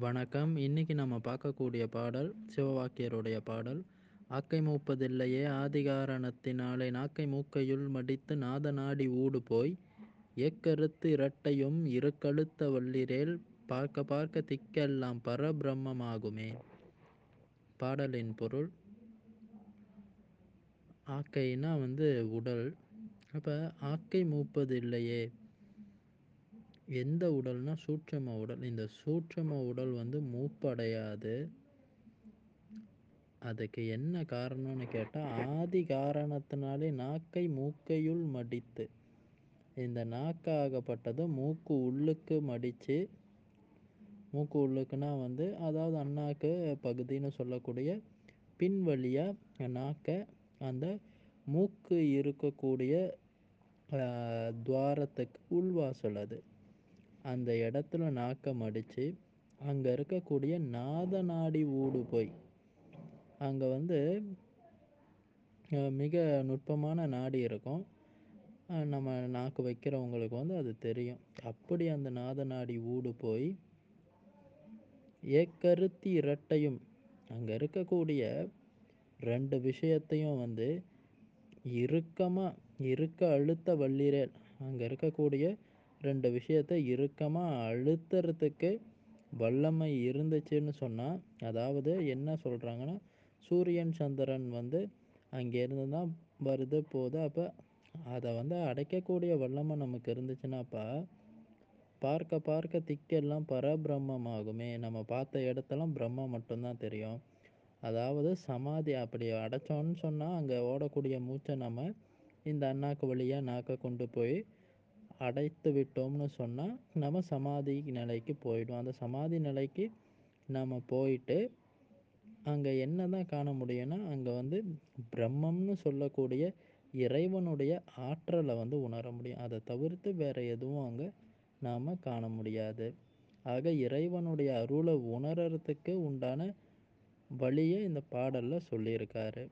வணக்கம். இன்னைக்கு நம்ம பார்க்கக்கூடிய பாடல் சிவவாக்கியருடைய பாடல். ஆக்கை மூப்பதில்லையே ஆதிகாரணத்தினாலே நாக்கை மூக்கையுள் மடித்து நாத நாடி ஊடு போய் ஏக்கருத்து இரட்டையும் இருக்கழுத்த வள்ளிரேல் பார்க்க பார்க்க திக்கெல்லாம் பரபிரம்மமாகுமே. பாடலின் பொருள் ஆக்கைனா வந்து உடல். அப்போ ஆக்கை மூப்பதில்லையே எந்த உடல்னா சூட்சம உடல். இந்த சூட்சம உடல் வந்து மூப்படையாது. அதுக்கு என்ன காரணம்னு கேட்டால் ஆதி காரணத்தினாலே நாக்கை மூக்கையுள் மடித்து இந்த நாக்காகப்பட்டது மூக்கு உள்ளுக்கு மடித்து மூக்கு உள்ளுக்குன்னா வந்து அதாவது அண்ணாக்கு பகுதின்னு சொல்லக்கூடிய பின் வழியாக நாக்கை அந்த மூக்கு இருக்கக்கூடிய துவாரத்துக்கு உள்வாசல் அது. அந்த இடத்துல நாக்கம் அடித்து அங்கே இருக்கக்கூடிய நாத நாடி ஊடு போய் அங்கே வந்து மிக நுட்பமான நாடி இருக்கும். நம்ம நாக்கு வைக்கிறவங்களுக்கு வந்து அது தெரியும். அப்படி அந்த நாத நாடி ஊடு போய் ஏக்கருத்தி இரட்டையும் அங்கே இருக்கக்கூடிய ரெண்டு விஷயத்தையும் வந்து இறுக்கமாக இருக்க அழுத்த வள்ளிரேல் அங்கே இருக்கக்கூடிய ரெண்டு விஷயத்தை இறுக்கமாக அழுத்துறதுக்கு வல்லமை இருந்துச்சுன்னு சொன்னால் அதாவது என்ன சொல்கிறாங்கன்னா சூரியன் சந்திரன் வந்து அங்கேருந்து தான் வருது போகுது. அப்போ அதை வந்து அடைக்கக்கூடிய வல்லமை நமக்கு இருந்துச்சுன்னாப்பா பார்க்க பார்க்க திக்கெல்லாம் பரபிரம்மமாகுமே. நம்ம பார்த்த இடத்தெல்லாம் பிரம்மம் மட்டும்தான் தெரியும். அதாவது சமாதி அப்படி அடைச்சோன்னு சொன்னால் அங்கே ஓடக்கூடிய மூச்சை நம்ம இந்த அண்ணாக்கு வழியாக நாக்கை கொண்டு போய் அடைத்து விட்டோம்னு சொன்னால் நம்ம சமாதி நிலைக்கு போயிடும் அந்த சமாதி நிலைக்கு நம்ம போயிட்டு அங்கே என்ன தான் காண முடியும்னா அங்கே வந்து பிரம்மம்னு சொல்லக்கூடிய இறைவனுடைய ஆற்றலை வந்து உணர முடியும். அதை தவிர்த்து வேறு எதுவும் அங்கே நாம் காண முடியாது. ஆக இறைவனுடைய அருளை உணர்றதுக்கு உண்டான வழியை இந்த பாடலில் சொல்லியிருக்காரு.